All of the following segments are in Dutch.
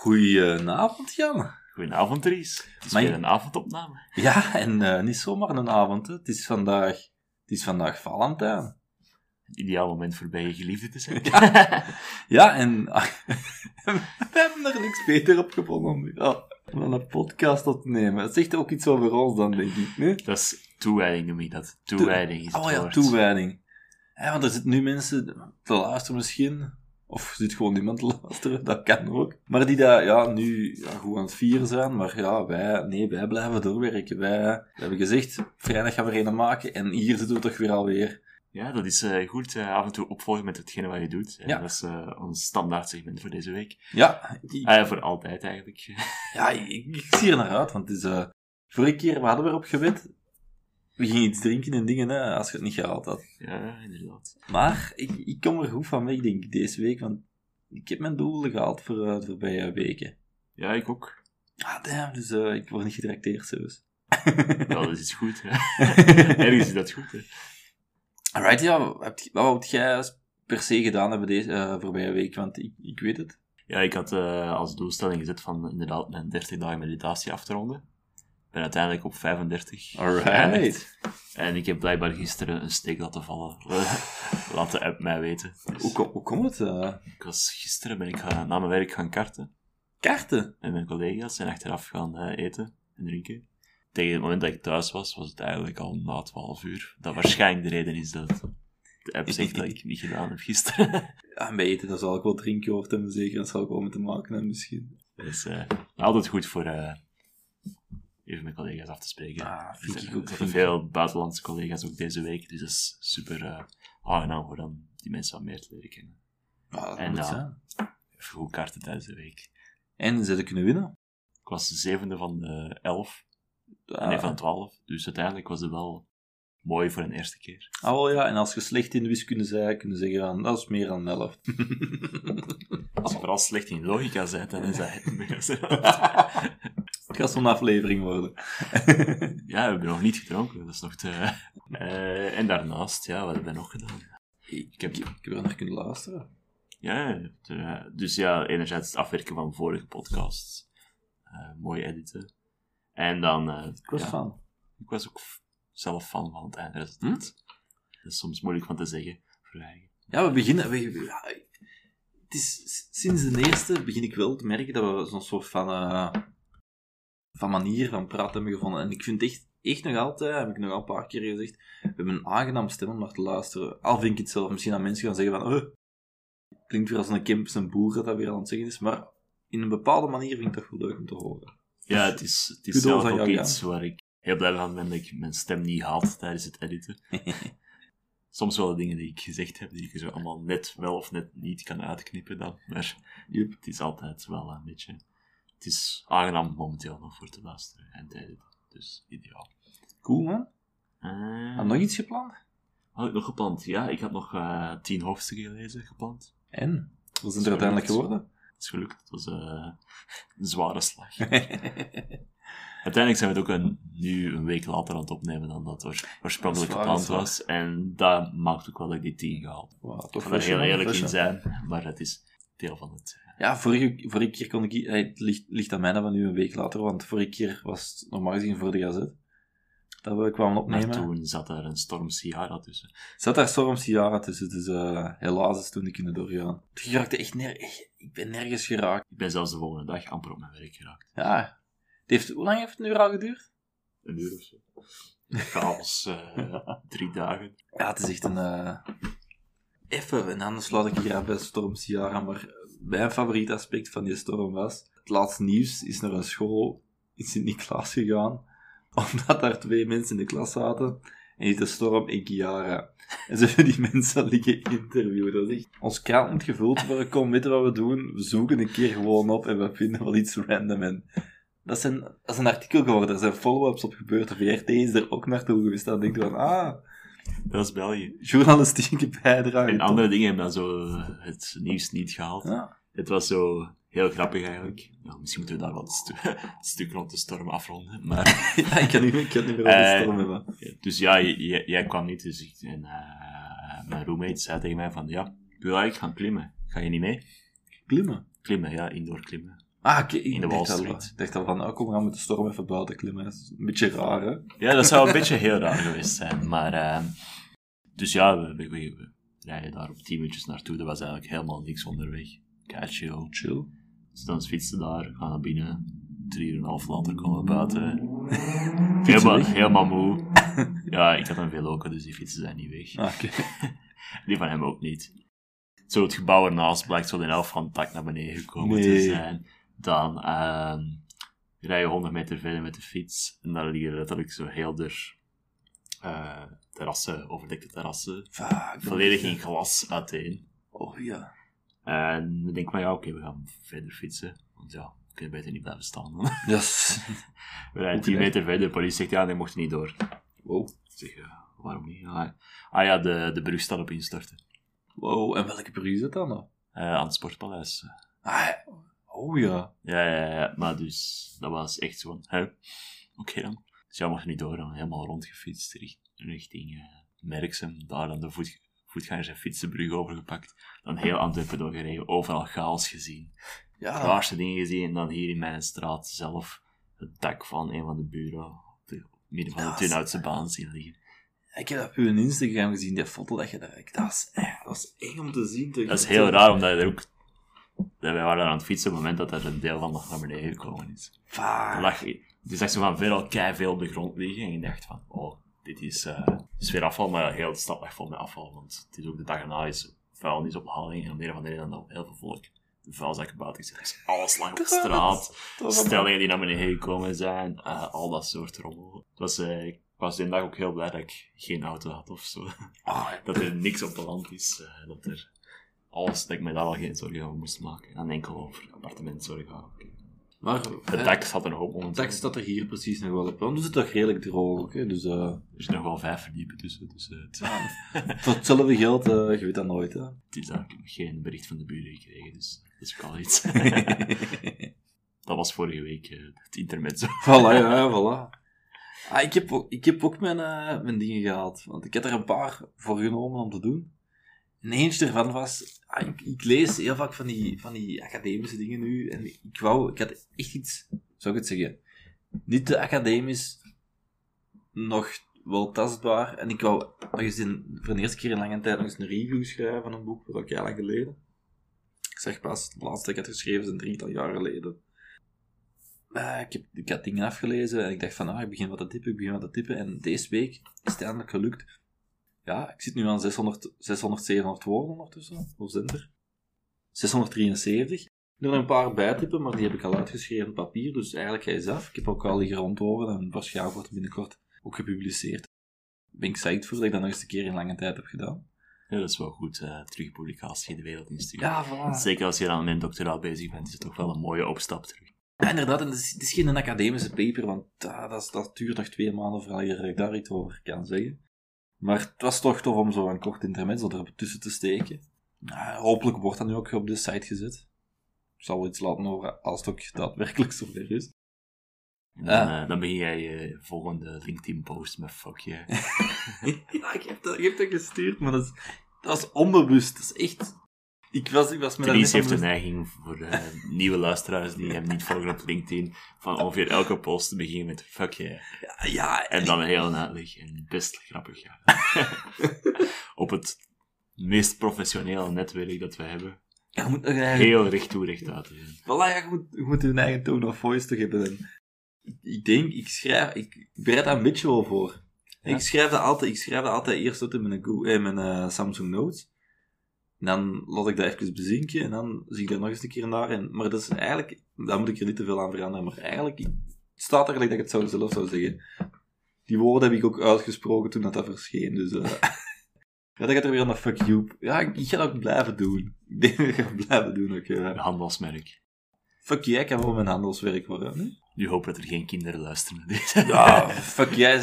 Goedenavond, Jan. Goedenavond, Dries. Het is Maar- weer een avondopname. Ja, en eh, niet zomaar een avond. Hè. Het, is vandaag, het is vandaag Valentijn. Een ideaal moment voor bij je geliefde te zijn. Ja, en we hebben er niks beter op gevonden om, ja, om een podcast op te nemen. Het zegt ook iets over ons dan, denk ik. Nee? Dat is toewijding, noem je dat. Toewijding is het Oh ja, woord. toewijding. Ja, want er zitten nu mensen te luisteren misschien. Of zit gewoon niemand te luisteren, dat kan ook. Maar die daar ja, nu ja, goed aan het vieren zijn. Maar ja, wij, nee, wij blijven doorwerken. Wij, wij hebben gezegd, vrijdag gaan we er een maken. En hier zitten we toch weer alweer. Ja, dat is eh, goed. eh, af en toe opvolgen met hetgene wat je doet. En Ja. Dat is eh, ons standaard segment voor deze week. Ja, ik, Ah, voor altijd eigenlijk. ja, ik, ik zie er naar uit. Want het is... eh vorige keer, we hadden we erop gewet. We gingen iets drinken en dingen, hè, als je het niet gehaald had. ja, inderdaad. Maar ik, ik kom er goed van weg, denk ik, deze week. Want ik heb mijn doelen gehaald voor eh, de voorbije weken. Ja, ik ook. Ah, damn, dus eh, ik word niet getrakteerd zelfs. Ja, dat is iets goed. Hè. Ergens is dat goed. Hè. Alright, ja, wat wat wou jij per se gedaan hebben deze eh, voorbije week? Want ik, ik weet het. Ja, ik had als doelstelling gezet van inderdaad mijn 30 dagen meditatie af te ronden. Ik ben uiteindelijk op 35. geëindigd. Alright. En ik heb blijkbaar gisteren een steek laten vallen. Laat de app mij weten. Dus Hoe, kom- hoe komt het? eh? ik was, gisteren ben ik gaan, na mijn werk gaan karten. kaarten? met mijn collega's en achteraf gaan eh, eten en drinken. Tegen het moment dat ik thuis was, was het eigenlijk al na 12 uur. Dat waarschijnlijk de reden is dat de app zegt dat ik niet gedaan heb gisteren. Ja, en bij eten, daar zal ik wel drinken gehoord hebben, zeker. Dat zal ik wel moeten maken hebben, misschien. dus eh, altijd goed voor even met collega's af te spreken. Ah, vind ik ook. vind veel buitenlandse collega's ook deze week, dus dat is super eh aangenaam voor dan die mensen wat meer te leren kennen. Ah, dat En dan-. Even goed kaarten tijdens de week. En ze kunnen winnen. Ik was de zevende van de elf, Ah, nee van twaalf, dus uiteindelijk was het wel mooi voor een eerste keer. Ah, wel ja, en als je slecht in wiskunde zei, kunnen ze zeggen, dat is meer dan 11. Als je vooral slecht in logica bent, dan is dat het beste. Gaat zo'n aflevering worden. Ja, we hebben nog niet gedronken, dat is nog te... Eh, en daarnaast, ja, wat hebben we nog gedaan? ik, heb, ik heb er naar kunnen luisteren. Ja, de- dus ja, enerzijds het afwerken van vorige podcasts. Eh, mooi editen. En dan... eh, Ik was ja, fan. Ik was ook zelf fan van het eindresultaat. Hm? Dat is soms moeilijk van te zeggen, voor. Ja, we beginnen... We, ja, het is, sinds de eerste begin ik wel te merken dat we zo'n soort van, eh, van manier van praten hebben gevonden. En ik vind echt, echt nog altijd, heb ik nog al een paar keer gezegd, we hebben een aangenaam stem om naar te luisteren. Al vind ik het zelf misschien aan mensen gaan zeggen van, oh, klinkt weer als een Kemp zijn boer dat dat weer aan het zeggen is, maar in een bepaalde manier vind ik dat wel leuk om te horen. Ja, het is, het is zelf ook iets waar ik heel blij van ben dat ik mijn stem niet haat tijdens het editen. Soms wel de dingen die ik gezegd heb, die ik zo allemaal net wel of net niet kan uitknippen dan. Maar Yup. het is altijd wel een beetje... Het is aangenaam momenteel nog voor te luisteren en editen. Dus ideaal. Cool, man. Eh, Had nog iets gepland? Had ik nog gepland? Ja, ik had nog eh, tien hoofdstukken gelezen, gepland. En? Wat Zo er uiteindelijk geworden? Het is gelukt. Het was eh, een zware slag. Uiteindelijk zijn we het ook een, nu een week later aan het opnemen dan dat oor- oorspronkelijk gepland was. En dat maakt ook wel dat ik die 10 gehaald. Wow, Ik toch ga er heel eerlijk in zijn, maar het is deel van het. Ja, vorige, vorige keer kon ik... eh, Het ligt, ligt aan mij dat we nu een week later, want vorige keer was het normaal gezien voor de gazet. Dat we kwamen Maar opnemen. toen zat er een storm Ciara tussen. Zat daar Storm Ciara tussen, dus eh, helaas is toen niet kunnen doorgaan. Ik raakte echt nergens... Ik ben nergens geraakt. Ik ben zelfs de volgende dag amper op mijn werk geraakt. Ja. Het heeft, hoe lang heeft het nu al geduurd? Een uur of zo. Chaos, eh, drie dagen. Ja, het is echt een... eh, Even, en anders sluit ik hier af bij Storm Ciara, maar mijn favoriet aspect van die storm was... Het laatste nieuws is naar een school in Sint-Niklaas gegaan, omdat daar twee mensen in de klas zaten En die de Storm en Kiara. En ze hebben die mensen liggen interviewen. Ons krant moet gevuld worden. Kom, weten wat we doen? We zoeken een keer gewoon op en we vinden wel iets random. En dat, is een artikel geworden. Er zijn follow-ups op gebeurd. VRT is er ook naartoe geweest. Dan denk je van, ah, Dat is België. journalistieke bijdrage. En andere dingen hebben dan zo eh, het nieuws niet gehaald. Ja. Het was zo heel grappig eigenlijk. Ja, misschien moeten we daar stu- een stuk rond de storm afronden. Maar, ja, ik kan niet, ik kan niet meer over de Eh, storm hebben. dus ja, jij kwam niet. Dus ik, en, eh, mijn roommate zei tegen mij van, ja, ik wil eigenlijk gaan klimmen. Ga je niet mee? Klimmen. Klimmen, ja, indoor klimmen. Ah, oké. Ik In de dacht Wall Street. Ik dacht al van, oh, kom, we gaan met de storm even buiten klimmen. Dat is een beetje raar, hè? Ja, dat zou een beetje heel raar geweest zijn. Maar, ehm, dus ja, we, we, we- we rijden daar op 10 minuutjes naartoe. Er was eigenlijk helemaal niks onderweg. Kei chill. Chill. Dus dan fietsen daar, gaan naar binnen. Drie uur en een half later komen we buiten. Helemaal, weg? helemaal moe. Ja, ik had een Veloco, dus die fietsen zijn niet weg. Ah, oké. Die van hem ook niet. Zo het gebouw ernaast blijkt zo de helft van het dak naar beneden gekomen te zijn. Dan rij je 100 meter verder met de fiets. En dan liggen letterlijk zo heel der eh, terrassen, overdekte terrassen, Fuck. volledig in glas uiteen. Oh, ja. En dan denk ik van ja, oké, we gaan verder fietsen. Want ja, we kunnen beter niet blijven staan. dan. Yes. we rijden Ook 10 echt. meter verder, de politie zegt ja, nee, mocht niet door. Wow. Ik zeg, waarom niet? Ah, ah ja, de, de brug staat op instorten. Wow, en welke brug is dat dan? Eh, aan het Sportpaleis. Ah, oh ja. Ja, ja, ja, maar dus, dat was echt zo van, hè, oké dan. Dus ja, er niet door, dan helemaal rondgefietst richt- richting eh Merksem, daar dan de voet, voetgangers- en fietsenbrug overgepakt. Dan heel Antwerpen doorgereden, overal chaos gezien. Ja. raarste dingen gezien, en dan hier in mijn straat zelf het dak van een van de buren op de midden van de Turnhoutse baan zien liggen. Ik heb dat op uw Instagram gezien, die foto dat je daar... Dat was, eh, dat was eng om te zien. Dat is heel raar, omdat er ook... Wij waren daar aan het fietsen op het moment dat er een deel van nog naar beneden gekomen is. Dan lag je, zag zo van ver al kei veel op de grond liggen en je dacht van, oh, dit is, eh is weer afval, maar heel de stad lag vol met afval, want het is ook de dag erna is vuilnisophaling en om de een of andere reden heel veel volk de vuilzakken buiten gezet. Dus alles op de straat, stellingen die naar beneden gekomen zijn, eh, al dat soort rommel. Het was, eh, ik was die dag ook heel blij dat ik geen auto had of zo. Ah, Dat er niks op de land is, dat er alles, dat ik me daar al geen zorgen over moest maken. En enkel over appartementzorgen. oké. maar Het eh, dak zat er nog op momenteel. dak staat er hier precies nog wel op. Want het is toch redelijk droog, hè? Dus eh, Er nog wel vijf verdiepen tussen, dus eh, het, voor hetzelfde geld, eh, je weet dat nooit, hè. het is nog geen bericht van de buren gekregen, dus dat is ook al iets. dat was vorige week eh, het intermezzo. Voilà, ja, voilà. Ah, ik, heb ook, ik heb ook mijn, mijn dingen gehad. Want ik heb er een paar voor genomen om te doen. En eentje ervan was... ah, ik, lees heel vaak van die, van die academische dingen nu. En ik wou... Ik had echt iets... Zou ik het zeggen? Niet te academisch. Nog wel tastbaar. En ik wou nog eens in, voor de eerste keer in lange tijd nog eens een review schrijven van een boek. Was ook heel lang geleden. Ik zeg pas, het laatste dat ik had geschreven is een drietal jaar geleden. Eh, ik, heb, ik had dingen afgelezen en ik dacht van, ah, ik begin wat te typen, ik begin wat te typen. En deze week is het eindelijk gelukt. Ja, ik zit nu aan 600, 600 700 woorden ondertussen. Hoe zijn er? 673. Ik moet er nog een paar bijtypen, maar die heb ik al uitgeschreven op papier, dus eigenlijk ga je zelf. Ik heb ook al liggen rondhoren en waarschijnlijk wordt binnenkort ook gepubliceerd. Ben ik psyched voor dat ik dat nog eens een keer in lange tijd heb gedaan. Ja, dat is wel goed, eh terug publicatie de wereld insturen. Ja, voilà. Zeker als je dan met een doctoraal bezig bent, is het toch wel een mooie opstap terug. Ja, inderdaad, en het is, het is geen academische paper, want ah, dat, is- dat duurt nog twee maanden voordat ik daar iets over kan zeggen. Maar het was toch tof om zo een kort intermezzo er tussen te steken. Ah, hopelijk wordt dat nu ook op de site gezet. Ik zal wel iets laten horen als het ook daadwerkelijk zover is. En dan, Ah. eh, dan begin jij je volgende LinkedIn-post met fuck yeah. ja, ik heb, dat, ik heb dat gestuurd, maar dat is, dat is onbewust. Dat is echt... Ik was, ik was me daar Denise niet heeft bewust. neiging voor eh, nieuwe luisteraars die hem niet volgen op LinkedIn, van ongeveer elke post te beginnen met fuck yeah. Ja, ja, En dan een hele uitleg. En best grappig, ja. op het meest professionele netwerk dat we hebben. je moet nog. Heel recht toe, recht uit. zijn. Voilà, ja, je moet, je moet je eigen tone of voice toch hebben. En ik, denk, ik schrijf, ik, bereid daar een beetje wel voor. Ja? Ik schrijf dat altijd, ik schrijf dat altijd eerst uit in mijn, Go- eh, mijn eh, Samsung Notes. En dan laat ik dat even bezinken en dan zie ik daar nog eens een keer naar. En, maar dat is eigenlijk, daar moet ik er niet te veel aan veranderen, maar eigenlijk het staat er gelijk dat ik het zou, zelf zou zeggen. die woorden heb ik ook uitgesproken toen dat, dat verscheen. Dus eh ja, dan gaat er weer naar fuck you. Ja, ik, ik ga dat ook blijven doen. Ik denk dat ik ga blijven doen ook. Ja. handelsmerk. Fuck jij kan wel mijn handelswerk worden. Nu hoop dat er geen kinderen luisteren. Ja, fuck jij.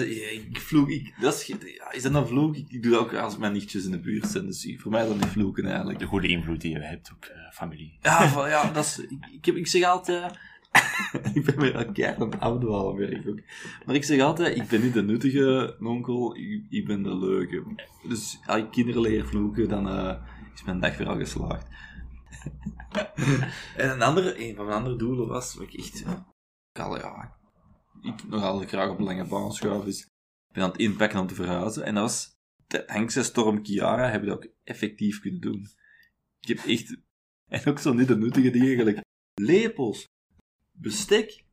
Ik vloek. Ik, dat is, is dat een vloek? Ik, doe dat ook als mijn nichtjes in de buurt zijn. Dus voor mij is dat niet vloeken eigenlijk. De goede invloed die je hebt op eh, familie. Ja, van, ja dat is, ik, ik, heb, ik zeg altijd... ik ben weer een keihard aan het afdwalen, merk ook. Maar ik zeg altijd, ik ben niet de nuttige onkel, ik, ik ben de leuke. Dus als ik kinderen leer vloeken, dan eh, is mijn dag weer al geslaagd. en een, andere, een van mijn andere doelen was, wat ik echt... Ik, al, ja, ik nogal graag op lange baan schuif, dus ik ben aan het inpakken om te verhuizen. En dat was... De Hankse Storm Kiara hebben dat ook effectief kunnen doen. Ik heb echt... En ook zo niet de nuttige dingen, gelijk lepels, bestek.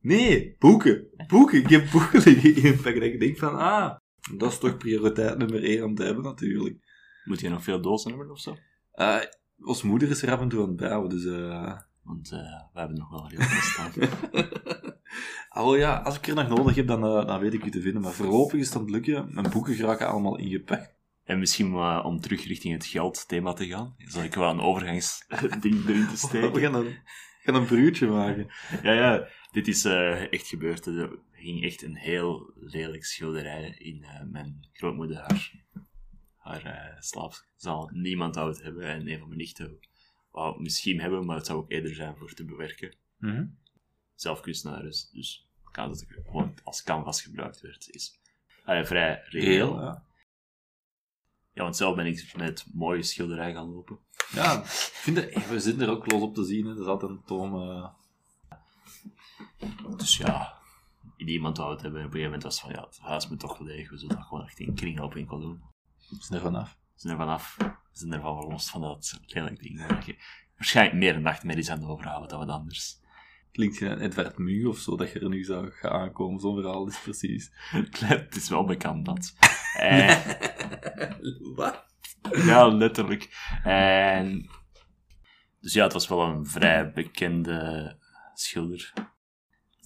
Nee, boeken. Boeken. Ik heb boeken liggen inpakken. En ik denk van, ah, dat is toch prioriteit nummer één om te hebben, natuurlijk. Moet je nog veel dozen hebben of zo? Uh, ons moeder is er af en toe aan het bouwen, dus... Uh... Want uh, we hebben nog wel heel veel staan. oh ja, als ik er nog nodig heb, dan, uh, dan weet ik je te vinden. Maar voorlopig is het lukken. Mijn boeken geraken allemaal ingepakt. En misschien uh, om terug richting het geldthema te gaan, zal ik wel een overgangsding erin te steken. We gaan een, gaan een bruutje maken. Ja, ja, dit is echt gebeurd. Er ging echt een heel lelijk schilderij in mijn grootmoeder haar, haar slaapzaal. Niemand zou het hebben en een van mijn nichten wou het misschien hebben, maar het zou ook eerder zijn voor te bewerken. Mm -hmm. Zelfkunstenaars, dus kan dat het gewoon als canvas gebruikt werd, is allee, vrij reëel. ja. Ja, want zelf ben ik met mooie schilderij gaan lopen. Ja, ik vind het, we zitten er ook los op te zien. Hè. Dat is altijd een toom. Uh... Dus ja, iemand wou het hebben. En op een gegeven moment was van, ja, het huis moet toch leeg. We zullen dat gewoon echt in kringloopwinkel doen. Zijn er vanaf. Zijn er vanaf. We zijn er van verlost van dat lelijk ding. Je waarschijnlijk meer nachtmerries aan overhouden dan wat anders. Klinkt je Edward Mu of zo, dat je er nu zou gaan aankomen. Zo'n verhaal is precies. het is wel bekend dat. Eh, Wat? ja, letterlijk. En, dus ja, het was wel een vrij bekende schilder.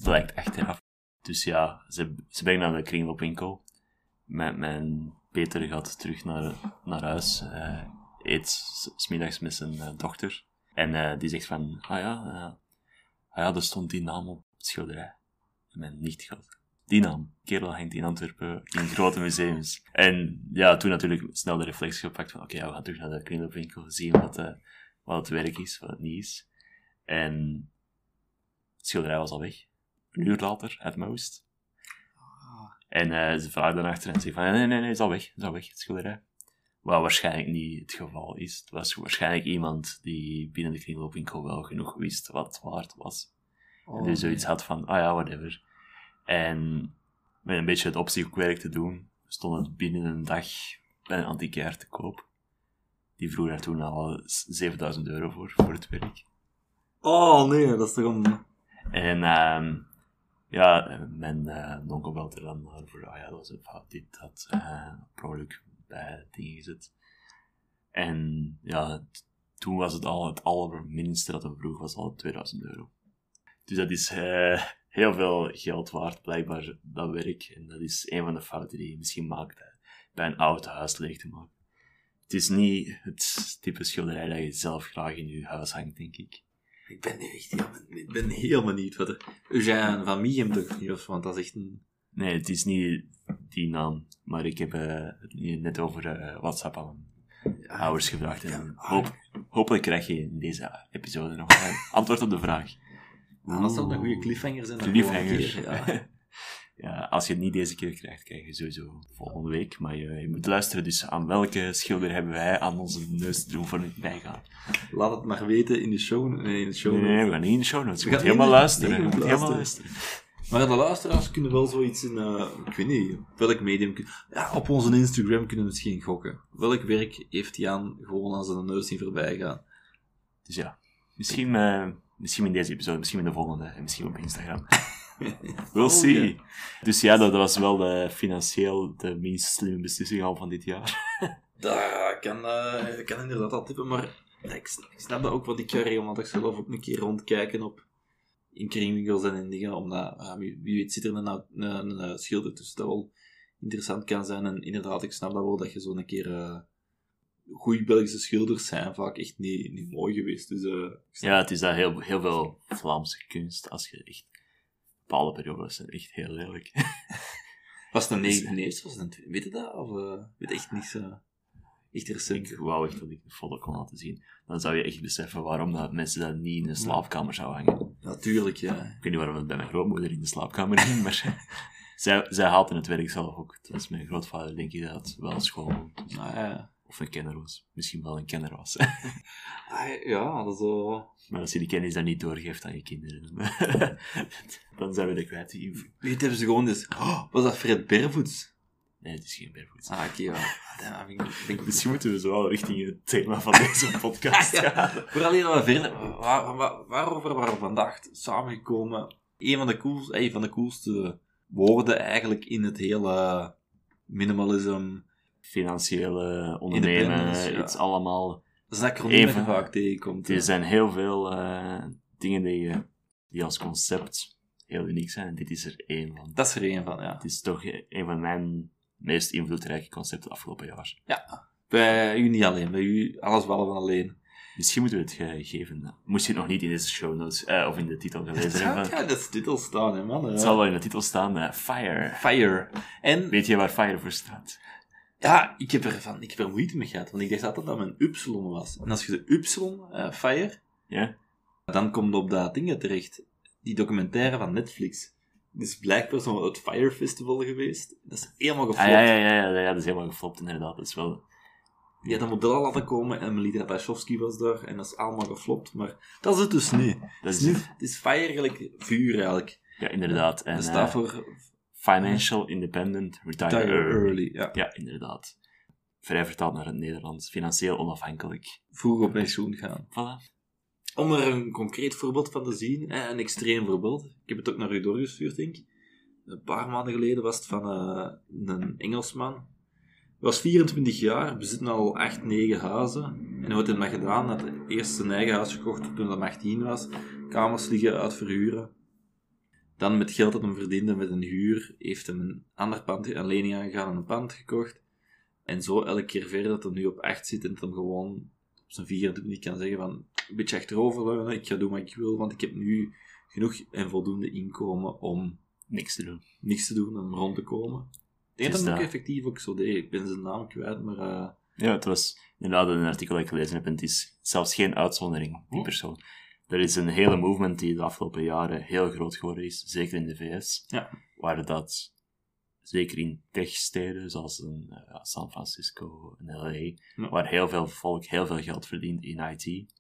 Blijkt achteraf. Dus ja, ze, ze brengen naar de kringloopwinkel. Mijn, mijn Peter gaat terug naar, naar huis. Uh, eet smiddags met zijn uh, dochter. En uh, die zegt van, ah ja, ah ja, er stond die naam op het schilderij. En mijn nicht die naam. Kerel hangt in Antwerpen in grote museums. En ja, toen natuurlijk snel de reflex gepakt van oké, okay, we gaan terug naar de kringloopwinkel, zien wat, wat het werk is, wat het niet is. En het schilderij was al weg. Een uur later, at most. En uh, ze vraagt dan achter en zegt van nee, nee, nee, het is al weg, het is al weg, het schilderij. Wat waarschijnlijk niet het geval is. Het was waarschijnlijk iemand die binnen de kringloopwinkel wel genoeg wist wat het waard was. Oh, en dus zoiets had van, ah ja, whatever. En met een beetje het opzichtwerk te doen, stond het binnen een dag bij een antiquair te koop. Die vroeg daar toen al 7000 euro voor, voor het werk. Oh nee, dat is toch een... En um, ja, mijn uh, onkel belt er dan voor, ah ja, dat was een fout, dit, dat, uh, per bij dingen gezet. En ja, toen was het al het allerminste dat hij vroeg, was al 2000 euro. Dus dat is uh, heel veel geld waard, blijkbaar, dat werk. En dat is een van de fouten die je misschien maakt bij een oud huis leeg te maken. Het is niet het type schilderij dat je zelf graag in je huis hangt, denk ik. Ik ben echt heel, ik ben heel benieuwd wat er... Eugène van Miem toch niet, of, want dat is echt een... Nee, het is niet die naam, maar ik heb uh, het net over uh, WhatsApp aan ja, ouders gevraagd. En hoop, hopelijk krijg je in deze episode nog een antwoord op de vraag. Nou, dat zou een goede cliffhanger zijn. Cliffhanger. Keer, ja. ja, als je het niet deze keer krijgt, krijg je sowieso volgende week. Maar je, je, moet luisteren, dus aan welke schilder hebben wij aan onze neus te doen voor het bijgaan? Laat het maar weten in de show, nee, in de show Nee, we gaan niet in de show notes. Je moet helemaal luisteren. Je moet helemaal luisteren. Maar de luisteraars kunnen wel zoiets in, uh, ik weet niet, welk medium. Ja, op onze Instagram kunnen we misschien gokken. Welk werk heeft Jan gewoon aan zijn neus zien voorbij gaan? Dus ja, misschien... Uh, Misschien in deze episode, misschien in de volgende, en misschien op Instagram. we'll oh, see. Yeah. Dus ja, dat, was wel de, financieel de minst slimme beslissing al van dit jaar. dat kan, uh, kan inderdaad al tippen, maar ik, ik snap dat ook, want ik ga regelmatig zelf ook een keer rondkijken op in kringwinkels en in dingen, omdat, wie, wie weet zit er een, een, een, een schilder tussen dat wel interessant kan zijn. En inderdaad, ik snap dat wel, dat je zo'n keer... eh goede Belgische schilders zijn vaak echt niet, niet mooi geweest. Dus, eh, Ja, het is dat heel, heel veel Vlaamse kunst. Als je echt... Bepaalde periodes zijn echt heel lelijk. Was het een negen eerste? Was het een? Weet je dat? Of eh weet echt niks? eh, echt recent? Ik wou echt dat ik de foto kon laten zien. Dan zou je echt beseffen waarom dat mensen dat niet in een slaapkamer zouden hangen. Natuurlijk, ja. Ik weet niet waarom het bij mijn grootmoeder in de slaapkamer ging, maar zij, zij haalde het werk zelf ook. Dat is mijn grootvader, denk ik, dat wel school. Nou, ja. Of een kenner was. Misschien wel een kenner was. Ah, ja, dat is zo... maar als je die kennis dan niet doorgeeft aan je kinderen, dan, zijn we de kwijt. Weet hebben ze gewoon dus... Oh, was dat Fred Bervoets? Nee, het is geen barefoot. Ah, oké, ja. Misschien moeten we zo wel richting het thema van deze podcast Ja. gaan. Vooral hier we verder... Waar, waar- waarover waren we vandaag samengekomen? Een van de, coolste, een van de coolste woorden eigenlijk in het hele minimalism... Financiële ondernemen, ja. is allemaal... Dat is een acroniem vaak tegenkomt. Er zijn heel veel eh, dingen die, je- die als concept heel uniek zijn. En dit is er één van. Dat is er een van, ja. Het is toch een van mijn meest invloedrijke concepten de afgelopen jaar. Bij u niet alleen, bij u alles behalve alleen. Misschien moeten we het gegeven. Moest je het nog niet in deze show notes eh, of in de titel gelezen hebben. Ja, dat is titel staan, hè, man. Het zal wel in de titel staan: eh, Fire. Fire. En Weet je waar Fire voor staat? ja, ik heb, er van, ik heb er moeite mee gehad, want ik dacht altijd dat het een Y was. En als je de Y, eh, Fire, Ja? dan komt op dat ding terecht. Die documentaire van Netflix. Het is blijkbaar zo'n het Fire Festival geweest. Dat is helemaal geflopt. Ah, ja, ja, ja, ja, ja, dat is helemaal geflopt, inderdaad. Dat is wel... Die had een model laten komen en Emily Ratajkowski was daar. En dat is allemaal geflopt. Maar dat is het dus niet. Dat Het is is, niet, het is Fire eigenlijk vuur, eigenlijk. Ja, inderdaad. En, dat staat eh, voor Financial Independent Retire, Retire Early. Early. Ja. Ja, inderdaad. Vrij vertaald naar het Nederlands. Financieel onafhankelijk. Vroeg op pensioen gaan. Voilà. Om er een concreet voorbeeld van te zien, een extreem voorbeeld. Ik heb het ook naar u doorgestuurd, denk ik. Een paar maanden geleden was het van eh, een Engelsman. Hij was 24 jaar, bezit al 8, 9 huizen. En hij had maar gedaan, hij had eerst zijn eigen huis gekocht toen hij 18 was. Kamers liggen uit verhuren. Dan met geld dat hij verdiende met een huur, heeft hij een ander pand, een lening aangegaan en een pand gekocht. En zo elke keer verder dat hij nu op 8 zit en dat hij gewoon op zijn 24 kan zeggen van een beetje achteroverleunen, ik ga doen wat ik wil, want ik heb nu genoeg en voldoende inkomen om Niks te doen. niks te doen, om rond te komen. Ik denk dat hem ook dat. effectief ook zo deed. Ik ben zijn naam kwijt, maar... eh, Ja, het was inderdaad een artikel dat ik gelezen heb en het is zelfs geen uitzondering, die Oh. persoon. Er is een hele movement die de afgelopen jaren heel groot geworden is, zeker in de VS, Ja. waar dat, zeker in techsteden zoals een, eh, San Francisco en LA, Ja. waar heel veel volk heel veel geld verdient in IT,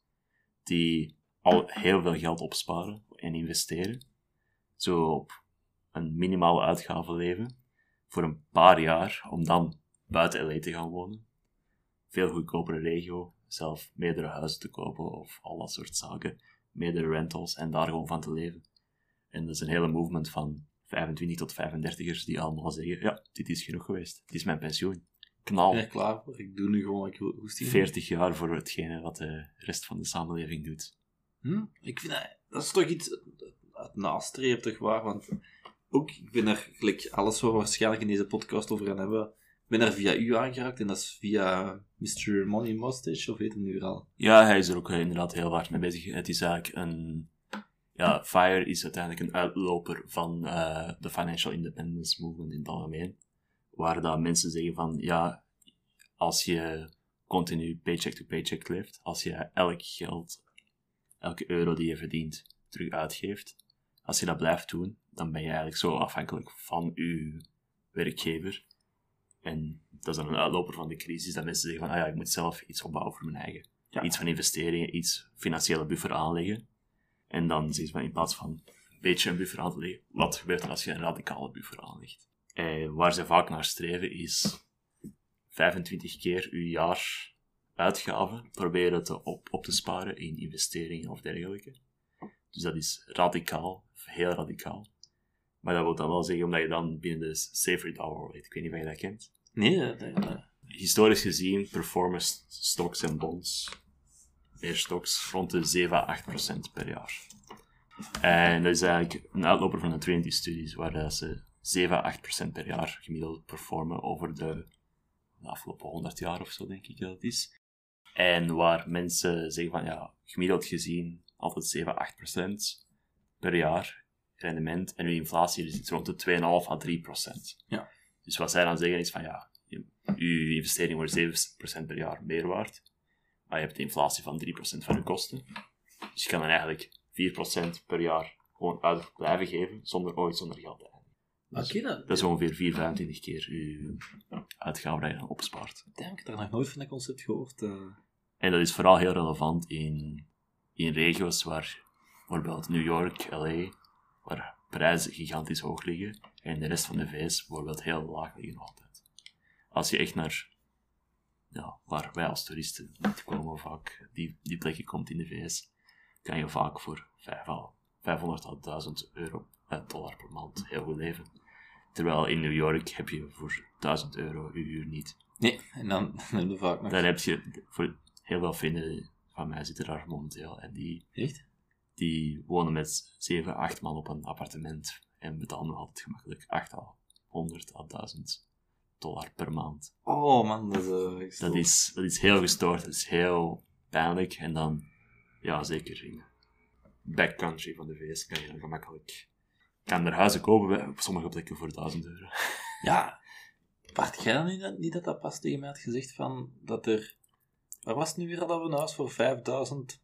die al heel veel geld opsparen en investeren, zo op een minimale uitgave leven, voor een paar jaar, om dan buiten LA te gaan wonen. Veel goedkopere regio, zelf meerdere huizen te kopen of al dat soort zaken, meerdere rentals en daar gewoon van te leven. En dat is een hele movement van 25 tot 35ers die allemaal zeggen, ja, dit is genoeg geweest, dit is mijn pensioen. Knal. klaar voor. Ik doe nu gewoon wat ik wil. Hoe 40 jaar voor hetgene wat de rest van de samenleving doet. Hm? Ik vind dat, dat is toch iets het nastreeftig waar, want ook, ik ben er, gelijk alles waar we waarschijnlijk in deze podcast over gaan hebben, ben er via u aangeraakt en dat is via Mr. Money Mustache, of heet hem nu al? Ja, hij is er ook eh, inderdaad heel hard mee bezig. Het is eigenlijk een... Ja, FIRE is uiteindelijk een uitloper van eh, de Financial Independence Movement in het algemeen. Waar dat mensen zeggen van, ja, als je continu paycheck to paycheck leeft, als je elk geld, elke euro die je verdient, terug uitgeeft, als je dat blijft doen, dan ben je eigenlijk zo afhankelijk van je werkgever. En dat is dan een uitloper van de crisis, dat mensen zeggen van, ah ja, ik moet zelf iets opbouwen voor mijn eigen Ja. iets van investeringen, iets financiële buffer aanleggen. En dan zeggen ze van in plaats van een beetje een buffer aan te leggen, wat gebeurt er als je een radicale buffer aanlegt? Eh, waar ze vaak naar streven is 25 keer uw jaar uitgaven proberen te op, op te sparen in investeringen of dergelijke. Dus dat is radicaal, heel radicaal. Maar dat wil dan wel zeggen, omdat je dan binnen de safer dollar weet. Ik weet niet of je dat kent Nee, nee. historisch gezien performance stocks en bonds, meer stocks, rond de 7 à 8 procent per jaar. En dat is eigenlijk een uitloper van de Trinity-studies, waar dat ze 7 à 8 procent per jaar gemiddeld performen over de, de afgelopen 100 jaar of zo, denk ik dat het is. En waar mensen zeggen van, ja, gemiddeld gezien altijd 7 à 8 procent per jaar rendement. En uw inflatie is iets rond de 2,5 à 3 procent. Ja. Dus wat zij dan zeggen is van, ja, je- uw investering wordt 7 procent per jaar meer waard. Maar je hebt de inflatie van 3 procent van je kosten. Dus je kan dan eigenlijk 4% per jaar gewoon uit blijven geven, zonder ooit zonder geld te Oké, dat, Dat is ongeveer 4, 25 keer je uitgaven dat je dan opspaart. Damn, ik heb daar nog nooit van dat concept gehoord. eh. En dat is vooral heel relevant in, in regio's waar bijvoorbeeld New York, LA, waar prijzen gigantisch hoog liggen, en de rest van de VS bijvoorbeeld heel laag liggen altijd. Als je echt naar, ja, waar wij als toeristen niet komen vaak, die, die plekken komt in de VS, kan je vaak voor 5 à 500 à 1000 euro, eh, dollar per maand heel goed leven. Terwijl in New York heb je voor 1000 euro je huur niet. Nee, en dan, dan heb je vaak nog... Daar heb je voor heel veel vrienden van mij zitten daar momenteel. En die, Echt? die wonen met 7, 8 man op een appartement. En betalen altijd gemakkelijk 8 à 100 à 1000 dollar per maand. Oh man, dat is... eh, Dat is, dat is heel gestoord. Dat is heel pijnlijk. En dan, ja, zeker in backcountry van de VS kan je dan gemakkelijk... kan er huizen kopen op sommige plekken voor 1000 euro. Ja. Wacht, jij dan niet dat, niet dat dat pas tegen mij had gezegd van... Dat er... Waar was het nu weer dat we een huis voor 5000...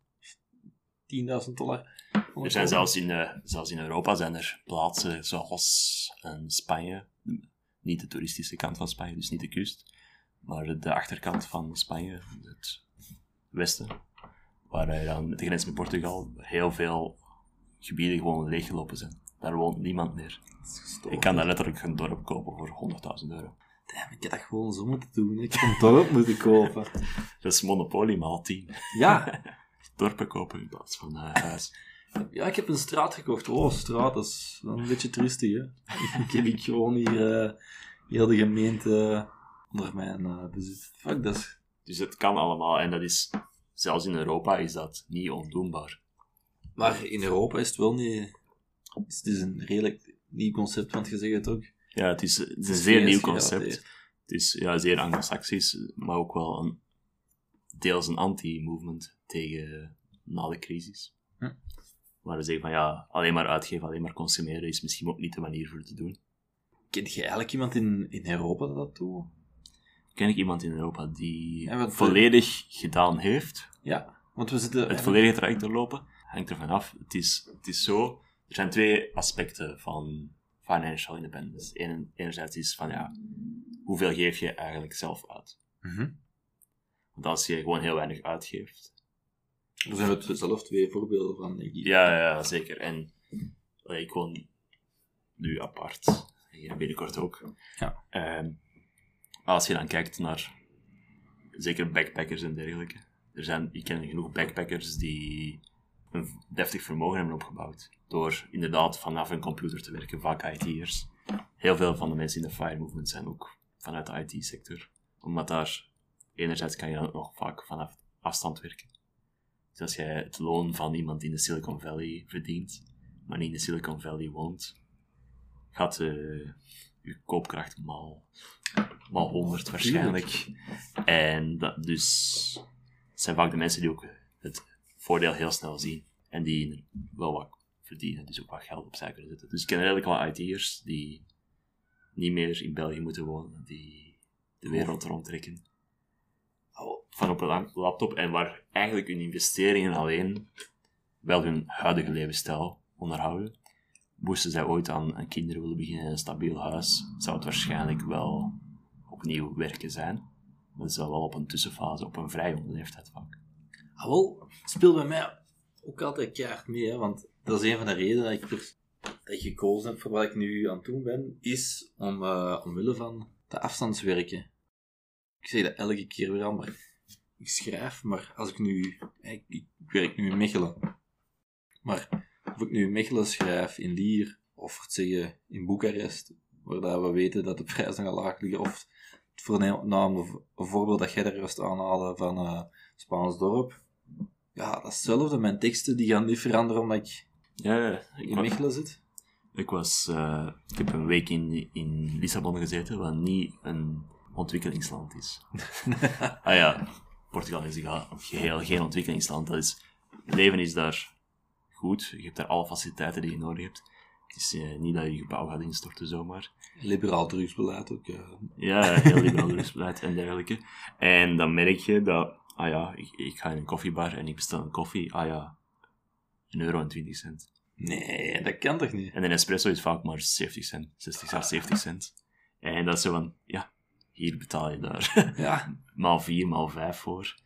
10.000 dollar... Er zijn zelfs in, eh, zelfs in Europa zijn er plaatsen zoals eh, Spanje, niet de toeristische kant van Spanje, dus niet de kust, maar de achterkant van Spanje, het westen, waar je dan de grens met Portugal heel veel gebieden gewoon leeggelopen zijn. Daar woont niemand meer. Ik kan daar letterlijk een dorp kopen voor 100.000 euro. Damn, ik had dat gewoon zo moeten doen. Ik had een dorp moeten kopen. Dat is Monopoly maal 10. Ja. Dorpen kopen in plaats van eh, huis. Ja, ik heb een straat gekocht. Oh, straat, dat is een beetje triestig, hè. ik heb ik gewoon hier... eh, heel de gemeente onder mijn eh, bezit. Fuck, dat is... Dus het kan allemaal en dat is, zelfs in Europa is dat niet ondoenbaar. Maar in Europa is het wel niet... Het is een redelijk nieuw concept, want je zegt het ook. Ja, het is, het is een zeer nieuw concept. Het is ja, zeer anglo-saxisch, maar ook wel een, deels een anti-movement tegen na de crisis. Hm. Waar we zeggen van ja, alleen maar uitgeven, alleen maar consumeren is misschien ook niet de manier voor het te doen. Kent je eigenlijk iemand in, in Europa dat dat doet? Ken ik iemand in Europa die Ja, want- volledig gedaan heeft, Ja, want we zitten... het volledige traject doorlopen, hangt ervan af. Het is, het is zo, er zijn twee aspecten van financial independence. Eén, enerzijds is van ja, hoeveel geef je eigenlijk zelf uit? Mhm. Want als je gewoon heel weinig uitgeeft. Er zijn het zelf twee voorbeelden van, denk ik. Ja, ja, ja, zeker. En allee, ik woon nu apart. Hier binnenkort ook. Ja. Ehm, als je dan kijkt naar zeker backpackers en dergelijke. Er zijn, ik ken genoeg backpackers die een deftig vermogen hebben opgebouwd. Door inderdaad vanaf een computer te werken, vaak IT'ers. Heel veel van de mensen in de FIRE movement zijn ook vanuit de IT-sector. Omdat daar, enerzijds kan je dan nog vaak vanaf afstand werken. Dus als jij het loon van iemand in de Silicon Valley verdient, maar niet in de Silicon Valley woont, gaat eh, je koopkracht mal, mal 100 waarschijnlijk. En dat, dus zijn vaak de mensen die ook het voordeel heel snel zien en die wel wat verdienen, dus ook wat geld opzij kunnen zetten. Dus ik ken redelijk wat IT'ers die niet meer in België moeten wonen, die de wereld rondtrekken van op een la- laptop en waar eigenlijk hun investeringen alleen wel hun huidige levensstijl onderhouden. Moesten zij ooit aan, kinderen willen beginnen in een stabiel huis, zou het waarschijnlijk wel opnieuw werken zijn. Dat is wel wel op een tussenfase, op een vrij jonge leeftijd vaak. Ah, wel, het speelt bij mij ook altijd keihard mee, hè, want dat is een van de redenen dat ik, dat ik gekozen heb voor wat ik nu aan het doen ben, is om, eh, omwille van de afstandswerken. Ik zeg dat elke keer weer al, maar ik schrijf, maar als ik nu, ik, werk nu in Mechelen, maar of ik nu in Mechelen schrijf, in Lier, of het zeggen in Boekarest, waar dat we weten dat de prijzen nogal laag liggen, of het v- voorbeeld dat jij daar juist aanhaalde van eh Spaans dorp, ja, dat is hetzelfde. Mijn teksten die gaan niet veranderen omdat ik Ja, ja. In Mechelen zit. ik was... eh, ik heb een week in, in Lissabon gezeten, wat niet een ontwikkelingsland is. ah ja, Portugal is ga- geheel geen ontwikkelingsland. Dat is, het leven is daar goed. Je hebt daar alle faciliteiten die je nodig hebt. Het is eh, niet dat je gebouw gaat instorten zomaar. Liberaal drugsbeleid ook. eh. Ja, heel liberaal drugsbeleid en dergelijke. En dan merk je dat, ah ja, ik, ik ga in een koffiebar en ik bestel een koffie. Ah ja, een euro en 20 cent. Nee, dat kan toch niet? En een espresso is vaak maar 70 cent, 60 à 70 cent. En dat is zo van, ja, hier betaal je daar Ja, maal 4, maal 5 voor.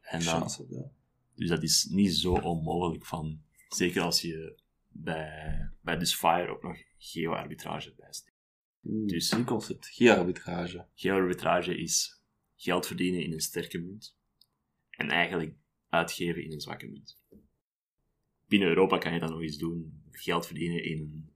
En dan. Ja. dus dat is niet zo onmogelijk van, zeker als je bij, bij dus Fire ook nog geo-arbitrage bijsteekt. Dus concept. Geo-arbitrage. Geo-arbitrage is geld verdienen in een sterke munt en eigenlijk uitgeven in een zwakke munt. Binnen Europa kan je dat nog eens doen. Geld verdienen in een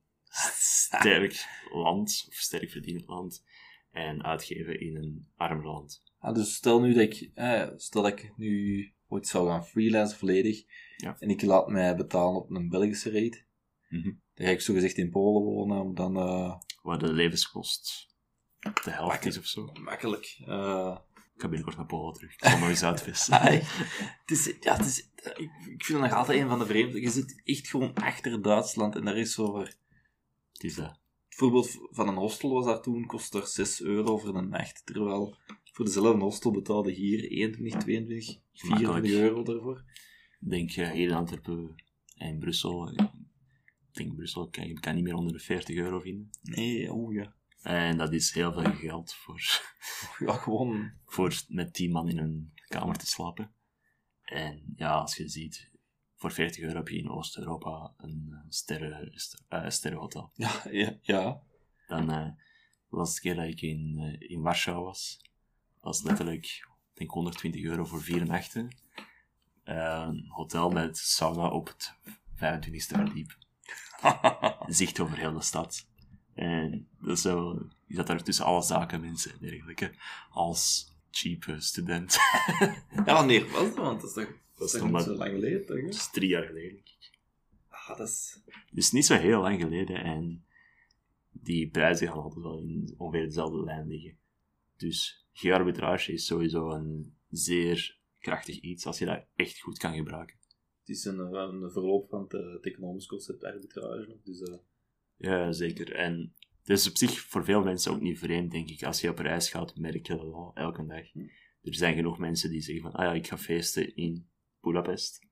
sterk land, of sterk verdienend land, en uitgeven in een arm land. Ah, dus stel nu dat ik, eh, stel dat ik nu ooit zou gaan freelancen volledig, Ja. en ik laat mij betalen op een Belgische rate, Mhm. dan ga ik zogezegd in Polen wonen, om dan eh, Waar de levenskost de helft is of zo. makkelijk... eh, Ik ga binnenkort naar Polen terug. Ik zal nog eens. Ah, het is, ja, het is, ik, vind het nog altijd een van de vreemde. Je zit echt gewoon achter Duitsland en daar is zo voor... Het is dat. Het voorbeeld van een hostel was daar toen, kostte er 6 euro voor een nacht, terwijl voor dezelfde hostel betaalde hier 21, 22, 24 Makkelijk. euro daarvoor. Ik denk eh, hier in Antwerpen en Brussel. Ik denk Brussel kan je kan niet meer onder de 40 euro vinden. Nee, oh ja. En dat is heel veel geld voor, Ja, gewoon... voor met 10 man in een kamer te slapen. En ja, als je ziet, voor 40 euro heb je in Oost-Europa een sterren, eh, sterrenhotel. Ja, ja, ja. Dan, eh, de laatste keer dat ik in, eh, in Warschau was, was letterlijk, ik denk 120 euro voor vier nachten. Een hotel met sauna op het 25e verdiep. Zicht over heel de stad. En dat is je zat daar tussen alle zakenmensen en dergelijke, als cheap eh, student. ja, wanneer was dat? Want dat is toch, Dat is toch niet zo lang geleden, toch? hè? dat is drie jaar geleden. Ah, dat is... Dus niet zo heel lang geleden en die prijzen gaan altijd wel in ongeveer dezelfde lijn liggen. Dus geo-arbitrage is sowieso een zeer krachtig iets als je dat echt goed kan gebruiken. Het is een, een verloop van het, eh, het economisch concept arbitrage. Dus, eh, Ja, zeker. En het is op zich voor veel mensen ook niet vreemd, denk ik. Als je op reis gaat, merk je dat al elke dag. Hm. Er zijn genoeg mensen die zeggen van, ah ja, ik ga feesten in Budapest.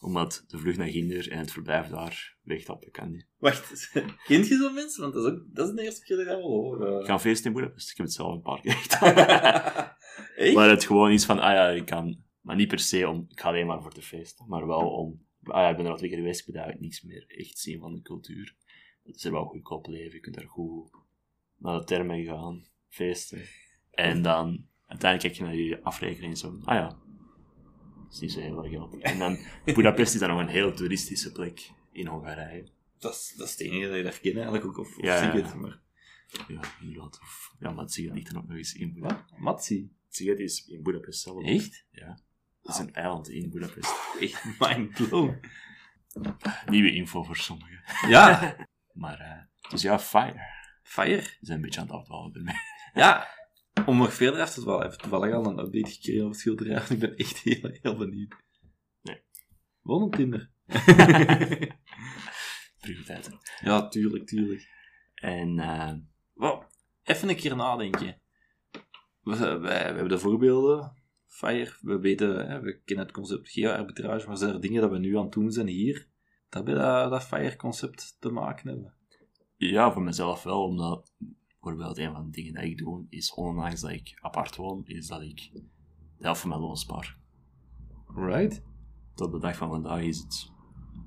Omdat de vlucht naar Ginder en het verblijf daar wegtappen kan niet. Wacht, kent je zo'n mensen? Want dat is, ook, dat is de eerste keer dat ik dat wel hoor. Ik ga feesten in Budapest. Ik heb het zelf een paar keer gedaan. Echt? Maar het gewoon is van, ah ja, ik kan... Maar niet per se om... Ik ga alleen maar voor te feesten. Maar wel om... Ah ja, ik ben er al twee keer geweest. Ik niks meer echt zien van de cultuur. Het is er wel goedkoop leven. Je kunt daar goed naar de termen gaan. Feesten. En dan... Uiteindelijk kijk je naar je afrekening en zo. Ah ja. Dat is niet zo heel veel geld. En dan... Budapest is dan nog een heel toeristische plek in Hongarije. Dat is, dat is het enige dat je daar kent eigenlijk ook. Of, of Ja, zie ja, je het, maar... Ja, inderdaad. Of, ja, Ziget ligt er ook nog eens in Budapest. Wat? Matsi? Het is in Budapest zelf. Echt? Ja. Het is een eiland in Budapest. Echt mind blown. Nieuwe info voor sommigen. Ja, Maar, eh, dus ja, Fire. fire. We zijn een beetje aan het afdwalen ermee. Ja, om nog verder af te dwalen, heeft toevallig al een update gekregen over schilderijen. Ik ben echt heel, heel benieuwd. Nee. Woon op Tinder. Prioriteiten. ja, tuurlijk, tuurlijk. En, eh, Wel, even een keer nadenken. We, we hebben de voorbeelden. Fire, we weten, hè, we kennen het concept geo-arbitrage, maar zijn er dingen dat we nu aan het doen zijn hier, dat bij dat, dat Fire-concept te maken hebben? ja, voor mezelf wel, omdat bijvoorbeeld een van de dingen dat ik doe, is ondanks dat ik apart woon, is dat ik de helft van mijn loon spaar. Right? Tot de dag van vandaag is het